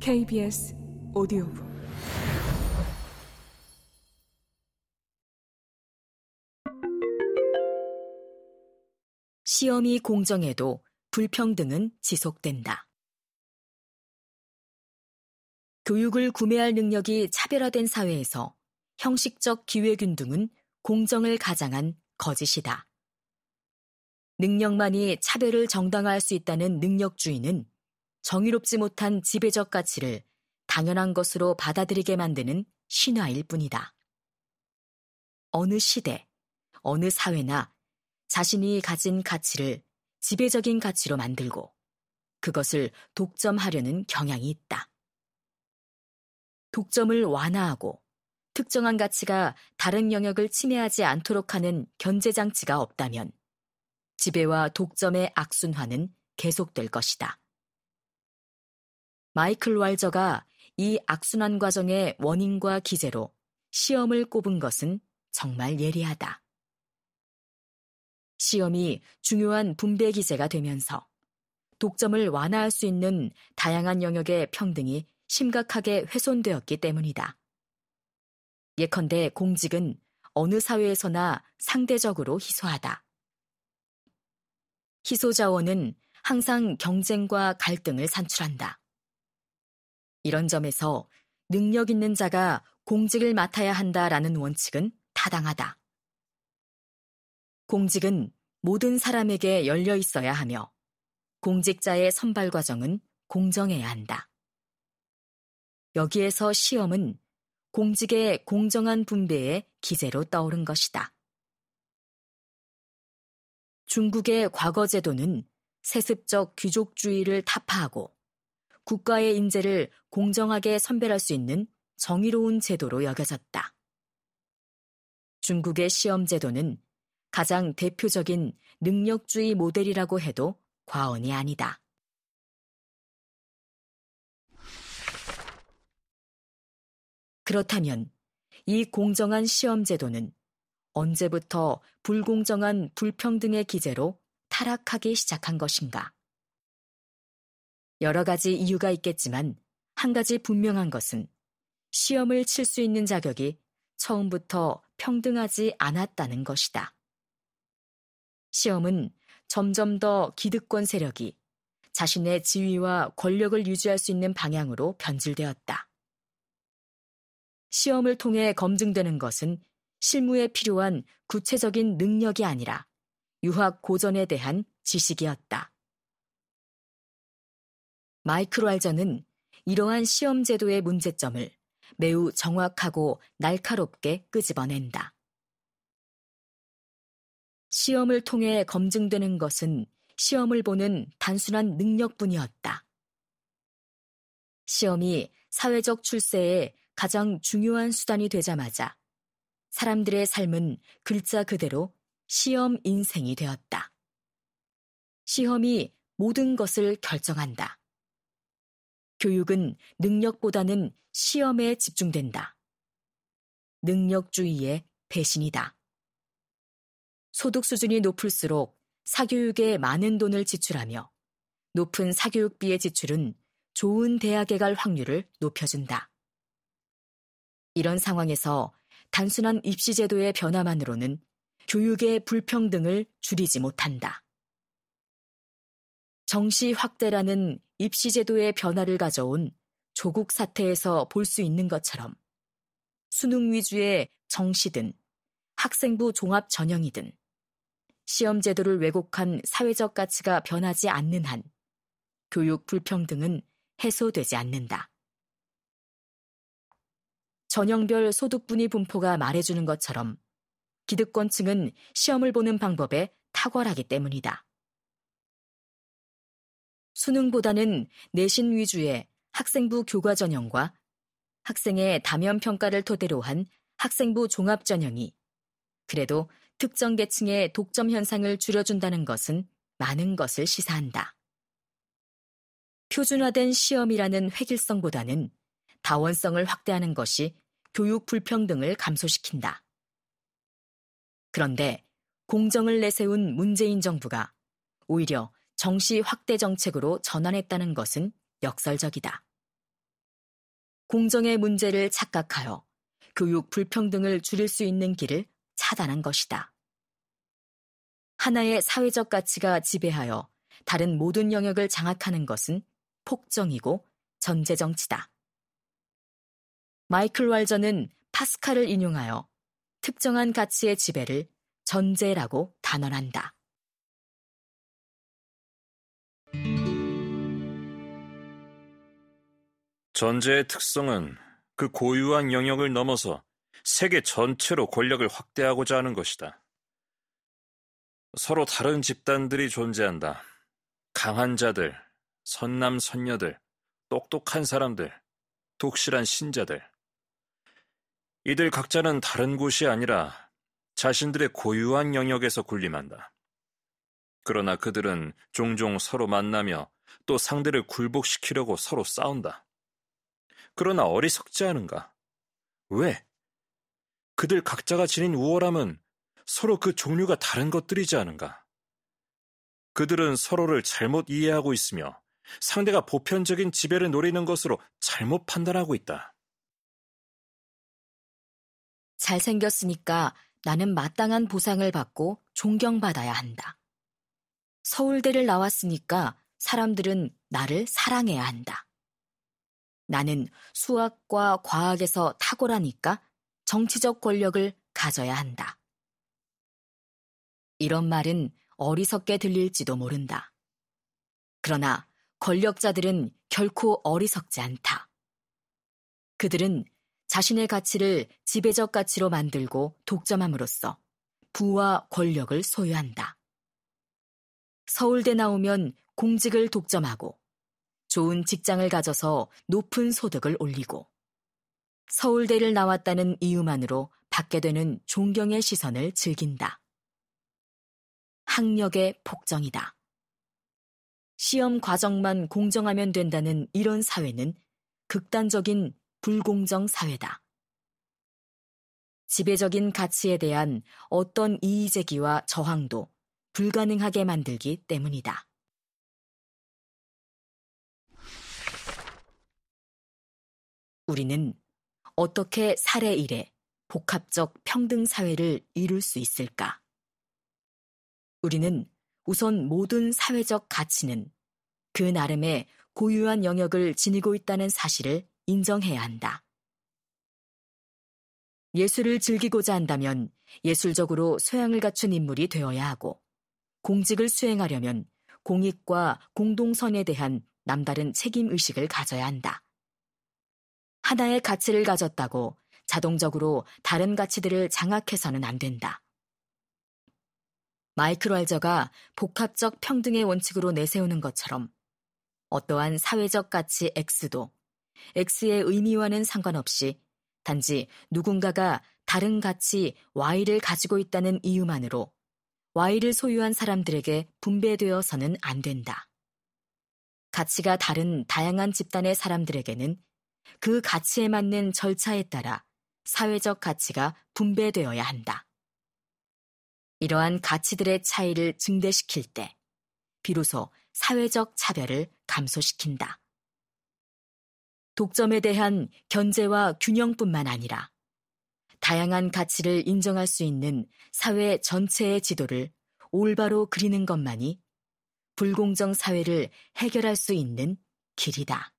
KBS 오디오북 시험이 공정해도 불평등은 지속된다. 교육을 구매할 능력이 차별화된 사회에서 형식적 기회균등은 공정을 가장한 거짓이다. 능력만이 차별을 정당화할 수 있다는 능력주의는 정의롭지 못한 지배적 가치를 당연한 것으로 받아들이게 만드는 신화일 뿐이다. 어느 시대, 어느 사회나 자신이 가진 가치를 지배적인 가치로 만들고 그것을 독점하려는 경향이 있다. 독점을 완화하고 특정한 가치가 다른 영역을 침해하지 않도록 하는 견제장치가 없다면 지배와 독점의 악순환은 계속될 것이다. 마이클 왈저가 이 악순환 과정의 원인과 기제로 시험을 꼽은 것은 정말 예리하다. 시험이 중요한 분배 기제가 되면서 독점을 완화할 수 있는 다양한 영역의 평등이 심각하게 훼손되었기 때문이다. 예컨대 공직은 어느 사회에서나 상대적으로 희소하다. 희소 자원은 항상 경쟁과 갈등을 산출한다. 이런 점에서 능력 있는 자가 공직을 맡아야 한다라는 원칙은 타당하다. 공직은 모든 사람에게 열려 있어야 하며 공직자의 선발 과정은 공정해야 한다. 여기에서 시험은 공직의 공정한 분배의 기제로 떠오른 것이다. 중국의 과거 제도는 세습적 귀족주의를 타파하고 국가의 인재를 공정하게 선별할 수 있는 정의로운 제도로 여겨졌다. 중국의 시험 제도는 가장 대표적인 능력주의 모델이라고 해도 과언이 아니다. 그렇다면 이 공정한 시험 제도는 언제부터 불공정한 불평등의 기제로 타락하기 시작한 것인가? 여러 가지 이유가 있겠지만 한 가지 분명한 것은 시험을 칠 수 있는 자격이 처음부터 평등하지 않았다는 것이다. 시험은 점점 더 기득권 세력이 자신의 지위와 권력을 유지할 수 있는 방향으로 변질되었다. 시험을 통해 검증되는 것은 실무에 필요한 구체적인 능력이 아니라 유학 고전에 대한 지식이었다. 마이크로 알저는 이러한 시험 제도의 문제점을 매우 정확하고 날카롭게 끄집어낸다. 시험을 통해 검증되는 것은 시험을 보는 단순한 능력뿐이었다. 시험이 사회적 출세에 가장 중요한 수단이 되자마자 사람들의 삶은 글자 그대로 시험 인생이 되었다. 시험이 모든 것을 결정한다. 교육은 능력보다는 시험에 집중된다. 능력주의의 배신이다. 소득 수준이 높을수록 사교육에 많은 돈을 지출하며 높은 사교육비의 지출은 좋은 대학에 갈 확률을 높여준다. 이런 상황에서 단순한 입시제도의 변화만으로는 교육의 불평등을 줄이지 못한다. 정시 확대라는 입시제도의 변화를 가져온 조국 사태에서 볼 수 있는 것처럼 수능 위주의 정시든 학생부 종합 전형이든 시험 제도를 왜곡한 사회적 가치가 변하지 않는 한 교육 불평등은 해소되지 않는다. 전형별 소득분위 분포가 말해주는 것처럼 기득권층은 시험을 보는 방법에 탁월하기 때문이다. 수능보다는 내신 위주의 학생부 교과 전형과 학생의 다면 평가를 토대로 한 학생부 종합 전형이 그래도 특정 계층의 독점 현상을 줄여준다는 것은 많은 것을 시사한다. 표준화된 시험이라는 획일성보다는 다원성을 확대하는 것이 교육 불평등을 감소시킨다. 그런데 공정을 내세운 문재인 정부가 오히려 정시 확대 정책으로 전환했다는 것은 역설적이다. 공정의 문제를 착각하여 교육 불평등을 줄일 수 있는 길을 차단한 것이다. 하나의 사회적 가치가 지배하여 다른 모든 영역을 장악하는 것은 폭정이고 전제정치다. 마이클 왈저는 파스칼을 인용하여 특정한 가치의 지배를 전제라고 단언한다. 전제의 특성은 그 고유한 영역을 넘어서 세계 전체로 권력을 확대하고자 하는 것이다. 서로 다른 집단들이 존재한다. 강한 자들, 선남 선녀들, 똑똑한 사람들, 독실한 신자들. 이들 각자는 다른 곳이 아니라 자신들의 고유한 영역에서 군림한다. 그러나 그들은 종종 서로 만나며 또 상대를 굴복시키려고 서로 싸운다. 그러나 어리석지 않은가? 왜? 그들 각자가 지닌 우월함은 서로 그 종류가 다른 것들이지 않은가? 그들은 서로를 잘못 이해하고 있으며 상대가 보편적인 지배를 노리는 것으로 잘못 판단하고 있다. 잘생겼으니까 나는 마땅한 보상을 받고 존경받아야 한다. 서울대를 나왔으니까 사람들은 나를 사랑해야 한다. 나는 수학과 과학에서 탁월하니까 정치적 권력을 가져야 한다. 이런 말은 어리석게 들릴지도 모른다. 그러나 권력자들은 결코 어리석지 않다. 그들은 자신의 가치를 지배적 가치로 만들고 독점함으로써 부와 권력을 소유한다. 서울대 나오면 공직을 독점하고 좋은 직장을 가져서 높은 소득을 올리고 서울대를 나왔다는 이유만으로 받게 되는 존경의 시선을 즐긴다. 학력의 폭정이다. 시험 과정만 공정하면 된다는 이런 사회는 극단적인 불공정 사회다. 지배적인 가치에 대한 어떤 이의제기와 저항도 불가능하게 만들기 때문이다. 우리는 어떻게 사례 일에 복합적 평등 사회를 이룰 수 있을까? 우리는 우선 모든 사회적 가치는 그 나름의 고유한 영역을 지니고 있다는 사실을 인정해야 한다. 예술을 즐기고자 한다면 예술적으로 소양을 갖춘 인물이 되어야 하고, 공직을 수행하려면 공익과 공동선에 대한 남다른 책임의식을 가져야 한다. 하나의 가치를 가졌다고 자동적으로 다른 가치들을 장악해서는 안 된다. 마이클 왈저가 복합적 평등의 원칙으로 내세우는 것처럼 어떠한 사회적 가치 X도 X의 의미와는 상관없이 단지 누군가가 다른 가치 Y를 가지고 있다는 이유만으로 Y를 소유한 사람들에게 분배되어서는 안 된다. 가치가 다른 다양한 집단의 사람들에게는 그 가치에 맞는 절차에 따라 사회적 가치가 분배되어야 한다. 이러한 가치들의 차이를 증대시킬 때 비로소 사회적 차별을 감소시킨다. 독점에 대한 견제와 균형뿐만 아니라 다양한 가치를 인정할 수 있는 사회 전체의 지도를 올바로 그리는 것만이 불공정 사회를 해결할 수 있는 길이다.